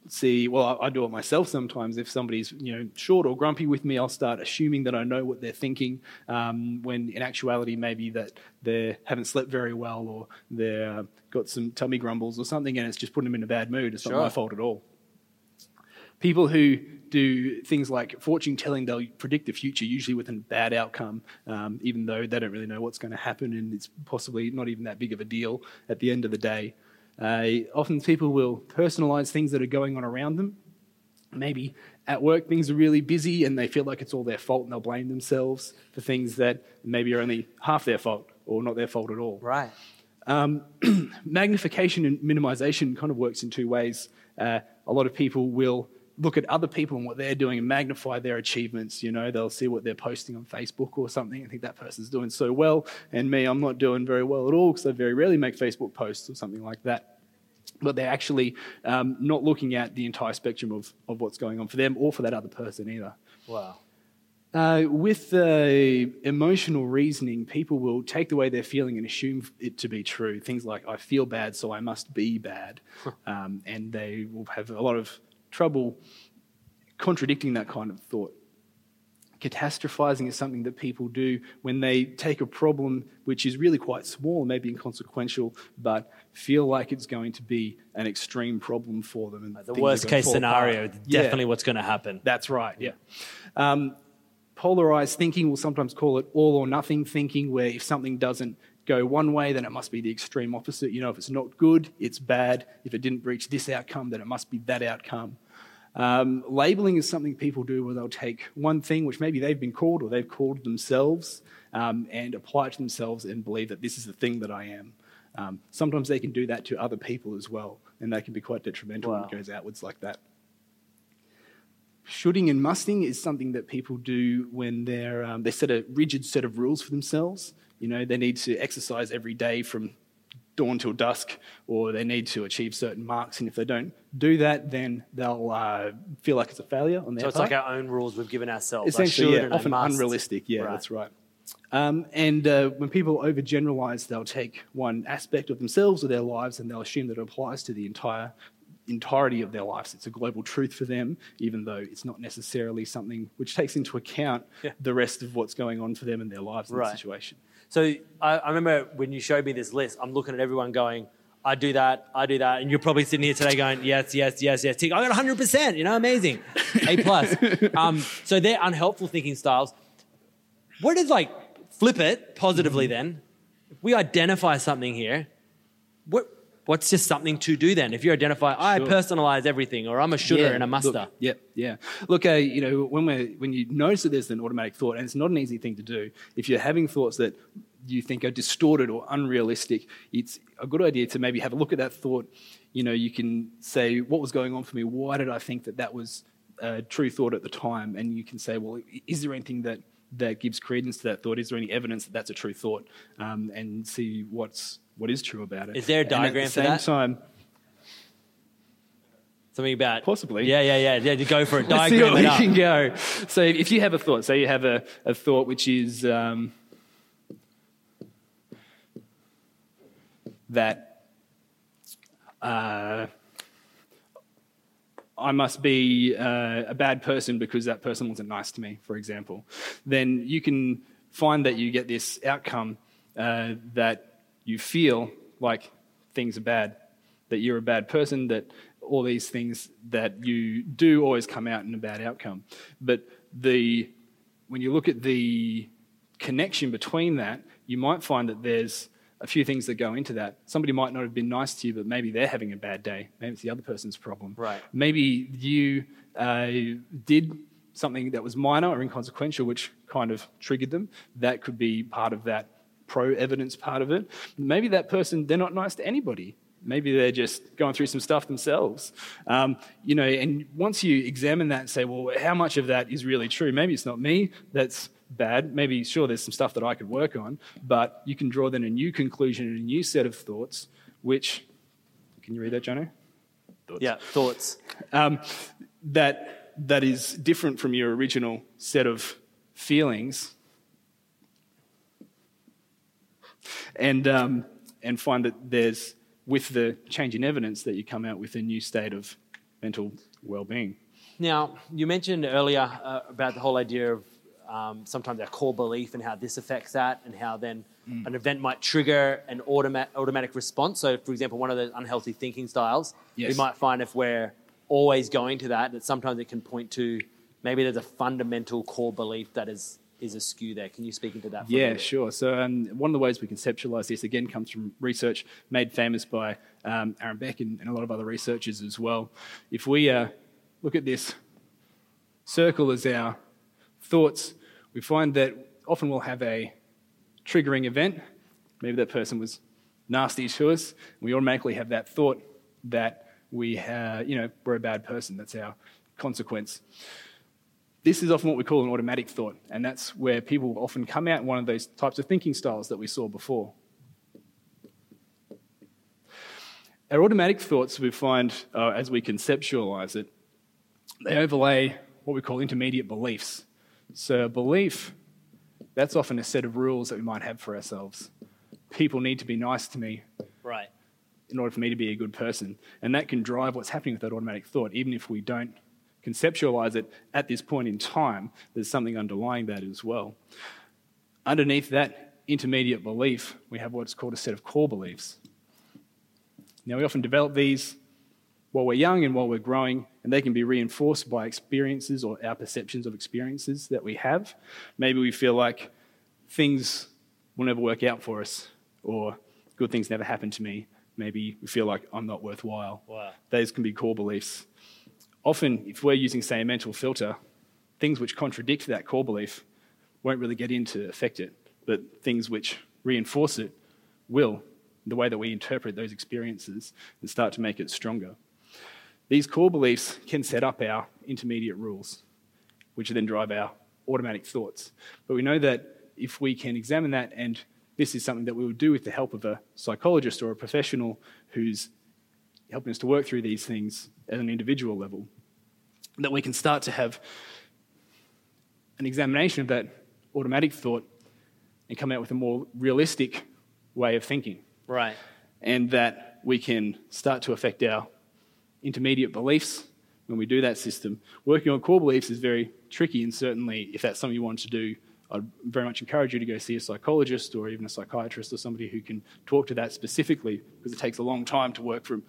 see well I, I, do it myself sometimes. If somebody's you know short or grumpy with me i'll start assuming that i know what they're thinking um, when in actuality maybe that they haven't slept very well or they've uh, got some tummy grumbles or something and it's just putting them in a bad mood. It's sure. not my fault at all. People who do things like fortune telling they'll predict the future usually with a bad outcome um, even though they don't really know what's going to happen and it's possibly not even that big of a deal at the end of the day uh, often people will personalize things that are going on around them. Maybe at work things are really busy and they feel like it's all their fault and they'll blame themselves for things that maybe are only half their fault or not their fault at all. Right. Um, <clears throat> magnification and minimization kind of works in two ways. Uh, a lot of people will look at other people and what they're doing and magnify their achievements. You know, they'll see what they're posting on Facebook or something and think that person's doing so well, and me, I'm not doing very well at all because I very rarely make Facebook posts or something like that. But they're actually um, not looking at the entire spectrum of, of what's going on for them or for that other person either. Wow. Uh, with uh, emotional reasoning, people will take the way they're feeling and assume it to be true. Things like, I feel bad, so I must be bad. Um, and they will have a lot of trouble contradicting that kind of thought. Catastrophizing is something that people do when they take a problem which is really quite small, maybe inconsequential, but feel like it's going to be an extreme problem for them. And The worst case scenario, apart. Yeah. definitely what's going to happen. That's right, yeah. Um, polarized thinking, we'll sometimes call it all or nothing thinking, where if something doesn't go one way, then it must be the extreme opposite. You know, if it's not good, it's bad. If it didn't reach this outcome, then it must be that outcome. Um, labeling is something people do where they'll take one thing which maybe they've been called or they've called themselves um, and apply it to themselves and believe that this is the thing that I am. Um, sometimes they can do that to other people as well, and they can be quite detrimental when it goes outwards like that. Shoulding and musting is something that people do when they're, um, they set a rigid set of rules for themselves. You know, they need to exercise every day from dawn till dusk, or they need to achieve certain marks. And if they don't do that, then they'll uh, feel like it's a failure on their So it's part. like our own rules we've given ourselves. Essentially, yeah, and often unrealistic. Yeah, Right. that's right. Um, and uh, when people overgeneralize, they'll take one aspect of themselves or their lives and they'll assume that it applies to the entire entirety of their lives. It's a global truth for them, even though it's not necessarily something which takes into account Yeah. the rest of what's going on for them in their lives in Right. the situation. So I, I remember when you showed me this list, I'm looking at everyone going, I do that, I do that, and you're probably sitting here today going, yes, yes, yes, yes. I got 100, percent you know, amazing, A plus. <laughs> um, so they're unhelpful thinking styles. What is like flip it positively then? If we identify something here, what what's just something to do then? If you identify, I Sure. personalize everything, or I'm a shoulder and a muster. Look, yeah, yeah. Look, uh, you know, when we when you notice that there's an automatic thought, and it's not an easy thing to do. If you're having thoughts that you think are distorted or unrealistic, it's a good idea to maybe have a look at that thought. You know, you can say, "What was going on for me? Why did I think that that was a true thought at the time?" And you can say, "Well, is there anything that that gives credence to that thought? Is there any evidence that that's a true thought?" Um, and see what's what is true about it. Is there a And at the diagram for same that? time, Something about Possibly. Yeah, yeah, yeah. Yeah, to go for it. <laughs> Let's see Diagram what it we up. can go. So if you have a thought, say you have a, a thought which is um, that uh, I must be uh, a bad person because that person wasn't nice to me, for example, then you can find that you get this outcome uh, that you feel like things are bad, that you're a bad person, that all these things that you do always come out in a bad outcome. But the when you look at the connection between that, you might find that there's a few things that go into that. Somebody might not have been nice to you, but maybe they're having a bad day. Maybe it's the other person's problem. Right. Maybe you uh, did something that was minor or inconsequential, which kind of triggered them. That could be part of that pro evidence part of it. Maybe that person, they're not nice to anybody. Maybe they're just going through some stuff themselves. Um, you know, and once you examine that and say, well, how much of that is really true? Maybe it's not me that's bad. Maybe, sure, there's some stuff that I could work on, but you can draw then a new conclusion and a new set of thoughts, which, can you read that, Jono? Thoughts Yeah, thoughts. um, that that is different from your original set of feelings, and um, and find that there's with the change in evidence that you come out with a new state of mental well-being. Now, you mentioned earlier uh, about the whole idea of um, sometimes our core belief and how this affects that, and how then Mm. an event might trigger an automa- automatic response. So, for example, one of those unhealthy thinking styles, we might find if we're always going to that, that sometimes it can point to maybe there's a fundamental core belief that is is askew there. Can you speak into that? For Yeah, sure. So um, one of the ways we conceptualize this again comes from research made famous by um, Aaron Beck and, and a lot of other researchers as well. If we uh, look at this circle as our thoughts, we find that often we'll have a triggering event. Maybe that person was nasty to us. We automatically have that thought that we, uh, you know, we're a bad person. That's our consequence. This is often what we call an automatic thought, and that's where people often come out in one of those types of thinking styles that we saw before. Our automatic thoughts, we find uh, as we conceptualize it, they overlay what we call intermediate beliefs. So, a belief, that's often a set of rules that we might have for ourselves. People need to be nice to me Right. in order for me to be a good person. And that can drive what's happening with that automatic thought, even if we don't conceptualize it at this point in time, there's something underlying that as well. Underneath that intermediate belief, we have what's called a set of core beliefs. Now, we often develop these while we're young and while we're growing, and they can be reinforced by experiences or our perceptions of experiences that we have. Maybe we feel like things will never work out for us, or good things never happen to me. Maybe we feel like I'm not worthwhile. Wow. Those can be core beliefs. Often, if we're using, say, a mental filter, things which contradict that core belief won't really get in to affect it, but things which reinforce it will, the way that we interpret those experiences and start to make it stronger. These core beliefs can set up our intermediate rules, which then drive our automatic thoughts. But we know that if we can examine that, and this is something that we would do with the help of a psychologist or a professional who's helping us to work through these things at an individual level, that we can start to have an examination of that automatic thought and come out with a more realistic way of thinking. Right. And that we can start to affect our intermediate beliefs when we do that system. Working on core beliefs is very tricky, and certainly if that's something you want to do, I'd very much encourage you to go see a psychologist or even a psychiatrist or somebody who can talk to that specifically because it takes a long time to work from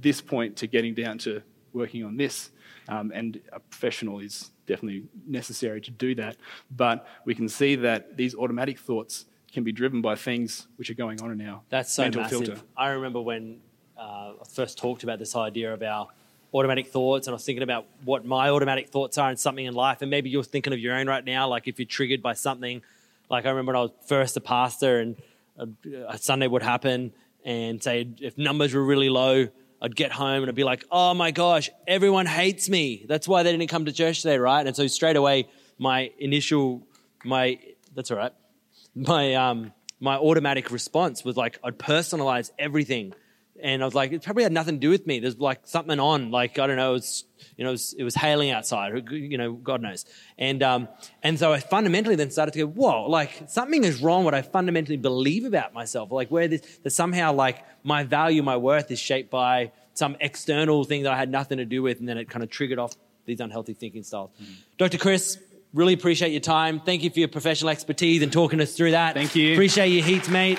this point to getting down to working on this. Um, and a professional is definitely necessary to do that. But we can see that these automatic thoughts can be driven by things which are going on in our That's so mental massive. filter. I remember when uh, I first talked about this idea of our automatic thoughts, and I was thinking about what my automatic thoughts are in something in life, and maybe you're thinking of your own right now. Like if you're triggered by something, like I remember when I was first a pastor, and a, a Sunday would happen, and say if numbers were really low. I'd get home and I'd be like, oh my gosh, everyone hates me. That's why they didn't come to church today, right? And so straight away, my initial, my, that's all right my um my automatic response was like I'd personalize everything. And I was like, it probably had nothing to do with me. There's like something on, like I don't know, it was you know, it was, it was hailing outside, you know, God knows. And um, and so I fundamentally then started to go, whoa, like something is wrong. What I fundamentally believe about myself, like where this, that somehow like my value, my worth is shaped by some external thing that I had nothing to do with, and then it kind of triggered off these unhealthy thinking styles. Dr. Chris, really appreciate your time. Thank you for your professional expertise and talking us through that. Thank you. Appreciate your heats, mate.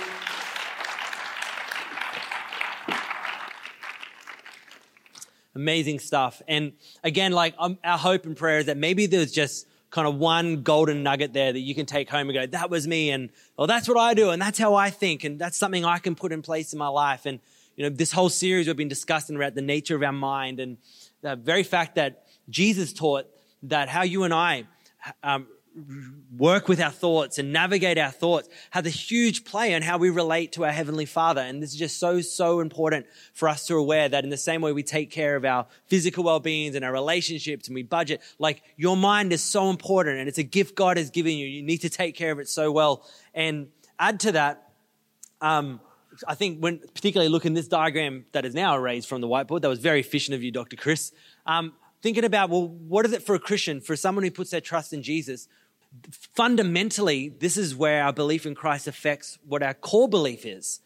Amazing stuff. And again, like um, our hope and prayer is that maybe there's just kind of one golden nugget there that you can take home and go, that was me. And, well, that's what I do. And that's how I think. And that's something I can put in place in my life. And, you know, this whole series we've been discussing about the nature of our mind and the very fact that Jesus taught that how you and I um, work with our thoughts and navigate our thoughts has a huge play on how we relate to our Heavenly Father. And this is just so, so important for us to aware that in the same way we take care of our physical well-beings and our relationships and we budget, like your mind is so important and it's a gift God has given you. You need to take care of it so well. And add to that, um, I think when particularly looking this diagram that is now erased from the whiteboard, that was very efficient of you, Dr. Chris. Um, thinking about, well, what is it for a Christian, for someone who puts their trust in Jesus? Fundamentally, this is where our belief in Christ affects what our core belief is.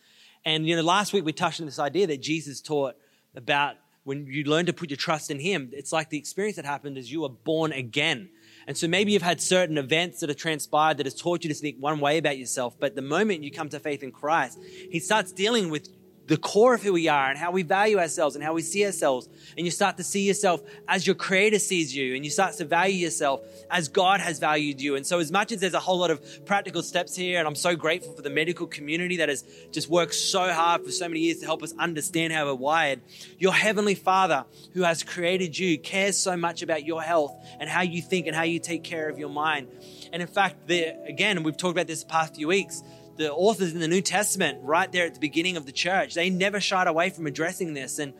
And, you know, last week we touched on this idea that Jesus taught about when you learn to put your trust in Him, it's like the experience that happened is you were born again. And so maybe you've had certain events that have transpired that has taught you to think one way about yourself. But the moment you come to faith in Christ, He starts dealing with the core of who we are and how we value ourselves and how we see ourselves. And you start to see yourself as your creator sees you and you start to value yourself as God has valued you. And so as much as there's a whole lot of practical steps here, and I'm so grateful for the medical community that has just worked so hard for so many years to help us understand how we're wired, your heavenly father who has created you cares so much about your health and how you think and how you take care of your mind. And in fact, the, again, we've talked about this past few weeks, the authors in the New Testament, right there at the beginning of the church, they never shied away from addressing this. And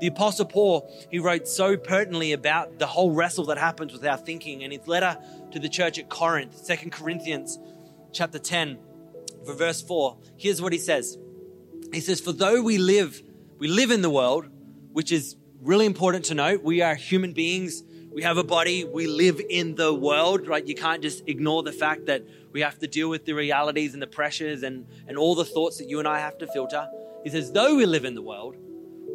the Apostle Paul, he wrote so pertinently about the whole wrestle that happens with our thinking. And his letter to the church at Corinth, Second Corinthians chapter 10, for verse 4, here's what he says. He says, For though we live, we live in the world, which is really important to note, we are human beings We have a body. We live in the world, right? You can't just ignore the fact that we have to deal with the realities and the pressures and, and all the thoughts that you and I have to filter. He says, though we live in the world,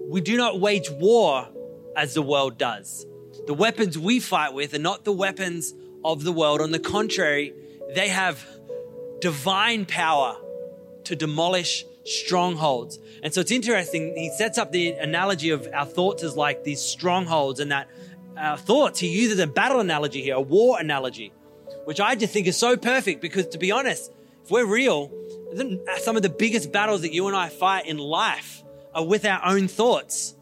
we do not wage war as the world does. The weapons we fight with are not the weapons of the world. On the contrary, they have divine power to demolish strongholds. And so it's interesting. He sets up the analogy of our thoughts as like these strongholds, and that our thoughts, he uses a battle analogy here, a war analogy, which I just think is so perfect because to be honest, if we're real, some of the biggest battles that you and I fight in life are with our own thoughts.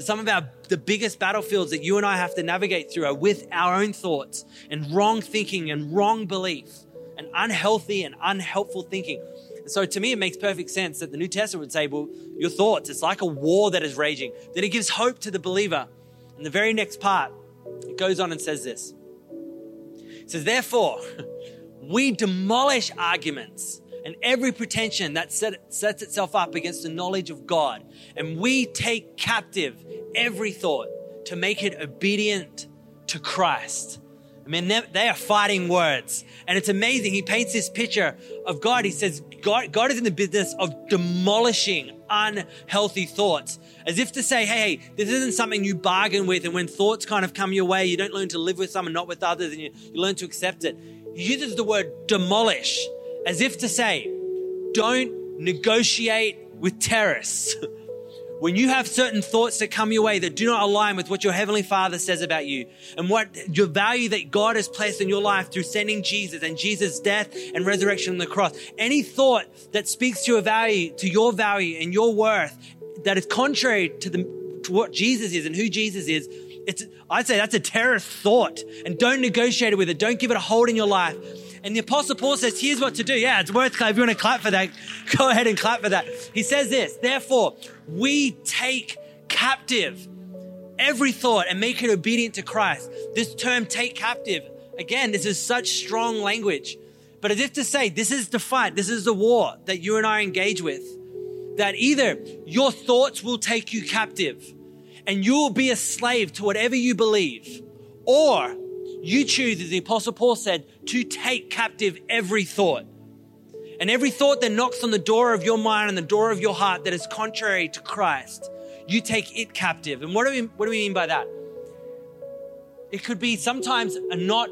Some of our the biggest battlefields that you and I have to navigate through are with our own thoughts and wrong thinking and wrong belief and unhealthy and unhelpful thinking. And so to me, it makes perfect sense that the New Testament would say, well, your thoughts, it's like a war that is raging. Then it gives hope to the believer. And the very next part, it goes on and says this. It says, therefore, we demolish arguments and every pretension that set, sets itself up against the knowledge of God. And we take captive every thought to make it obedient to Christ. I mean, they are fighting words. And it's amazing. He paints this picture of God. He says, God, God is in the business of demolishing unhealthy thoughts. As if to say, hey, hey, this isn't something you bargain with. And when thoughts kind of come your way, you don't learn to live with some and not with others, and you, you learn to accept it. He uses the word demolish as if to say, don't negotiate with terrorists. <laughs> when you have certain thoughts that come your way that do not align with what your heavenly father says about you and what your value that God has placed in your life through sending Jesus and Jesus' death and resurrection on the cross, any thought that speaks to your value, to your value and your worth that is contrary to the to what Jesus is and who Jesus is, it's I'd say that's a terrorist thought. And don't negotiate it with it. Don't give it a hold in your life and the Apostle Paul says, here's what to do. Yeah, it's worth, clapping. if you want to clap for that, <laughs> go ahead and clap for that. He says this, therefore, we take captive every thought and make it obedient to Christ. This term, take captive, again, this is such strong language. But as if to say, this is the fight, this is the war that you and I engage with. That either your thoughts will take you captive and you will be a slave to whatever you believe, or you choose, as the Apostle Paul said, to take captive every thought. And every thought that knocks on the door of your mind and the door of your heart that is contrary to Christ, you take it captive. And what do we, what do we mean by that? It could be sometimes a not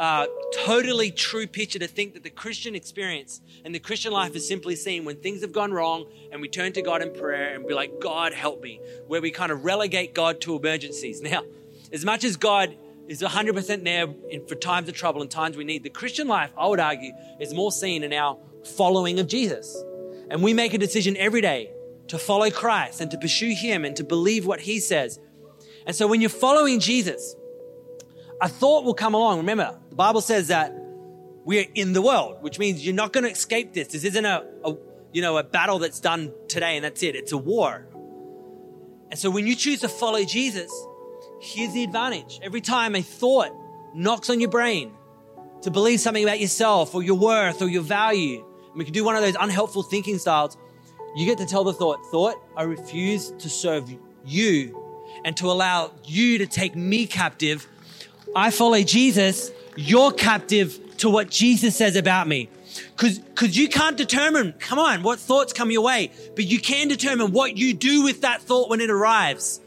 uh, totally true picture to think that the Christian experience and the Christian life is simply seen when things have gone wrong and we turn to God in prayer and be like, God, help me, where we kind of relegate God to emergencies. <laughs> Now, as much as God is 100% there for times of trouble and times we need. The Christian life, I would argue, is more seen in our following of Jesus. And we make a decision every day to follow Christ and to pursue Him and to believe what He says. And so when you're following Jesus, a thought will come along. Remember, the Bible says that we're in the world, which means you're not going to escape this. This isn't a, a, you know, a battle that's done today and that's it. It's a war. And so when you choose to follow Jesus, Here's the advantage. Every time a thought knocks on your brain to believe something about yourself or your worth or your value, and we can do one of those unhelpful thinking styles, you get to tell the thought, thought, I refuse to serve you and to allow you to take me captive. I follow Jesus, you're captive to what Jesus says about me. Cause, cause you can't determine, come on, what thoughts come your way, but you can determine what you do with that thought when it arrives.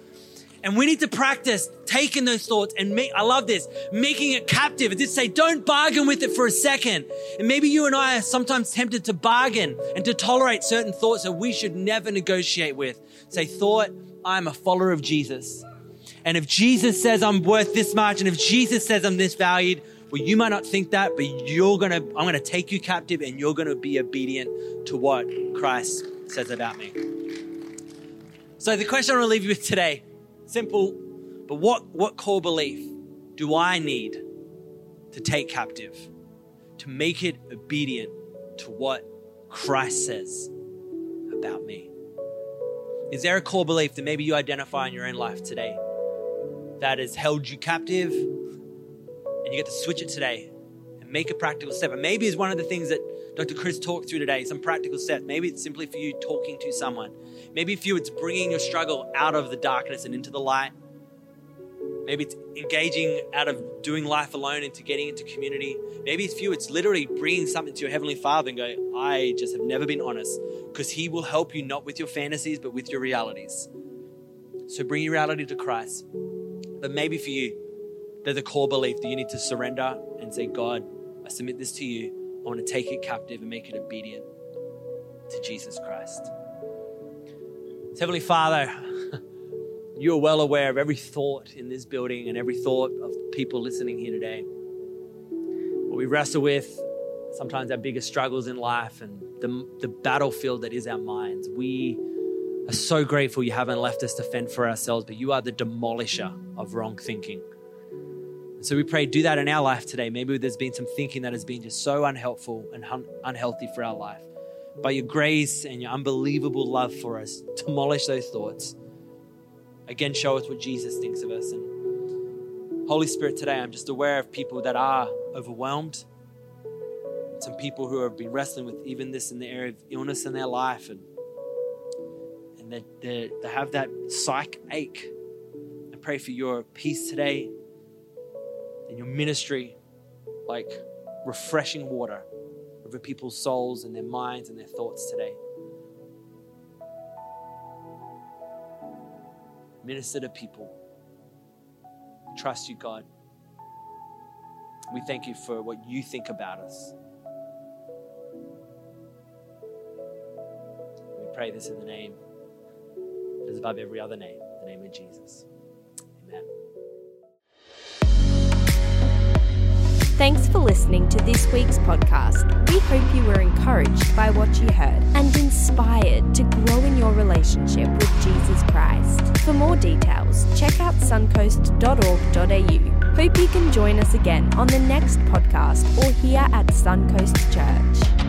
And we need to practice taking those thoughts and make, I love this, making it captive. It did say, don't bargain with it for a second. And maybe you and I are sometimes tempted to bargain and to tolerate certain thoughts that we should never negotiate with. Say, thought, I'm a follower of Jesus. And if Jesus says I'm worth this much, and if Jesus says I'm this valued, well, you might not think that, but you're gonna, I'm gonna take you captive and you're gonna be obedient to what Christ says about me. So the question I want to leave you with today Simple, but what, what core belief do I need to take captive, to make it obedient to what Christ says about me? Is there a core belief that maybe you identify in your own life today that has held you captive and you get to switch it today and make a practical step? And maybe it's one of the things that Dr. Chris talked through today, some practical steps. Maybe it's simply for you talking to someone. Maybe for you, it's bringing your struggle out of the darkness and into the light. Maybe it's engaging out of doing life alone into getting into community. Maybe it's for you, it's literally bringing something to your Heavenly Father and go, I just have never been honest because He will help you not with your fantasies, but with your realities. So bring your reality to Christ. But maybe for you, there's a core belief that you need to surrender and say, God, I submit this to you. I want to take it captive and make it obedient to Jesus Christ. Heavenly Father, <laughs> you are well aware of every thought in this building and every thought of people listening here today. What we wrestle with, sometimes our biggest struggles in life and the, the battlefield that is our minds. We are so grateful you haven't left us to fend for ourselves, but you are the demolisher of wrong thinking. And so we pray, do that in our life today. Maybe there's been some thinking that has been just so unhelpful and un- unhealthy for our life. By your grace and your unbelievable love for us, demolish those thoughts Again, show us what Jesus thinks of us. And Holy Spirit, today I'm just aware of people that are overwhelmed. Some people who have been wrestling with even this in the area of illness in their life and and they, they, they have that psych ache. I pray for your peace today and your ministry like refreshing water over people's souls and their minds and their thoughts today. minister to people. Trust you, God. We thank you for what you think about us. We pray this in the name that is above every other name, the name of Jesus. Amen. Thanks for listening to this week's podcast. We hope you were encouraged by what you heard and inspired to grow in your relationship with Jesus Christ. For more details, check out suncoast.org.au. Hope you can join us again on the next podcast or here at Suncoast Church.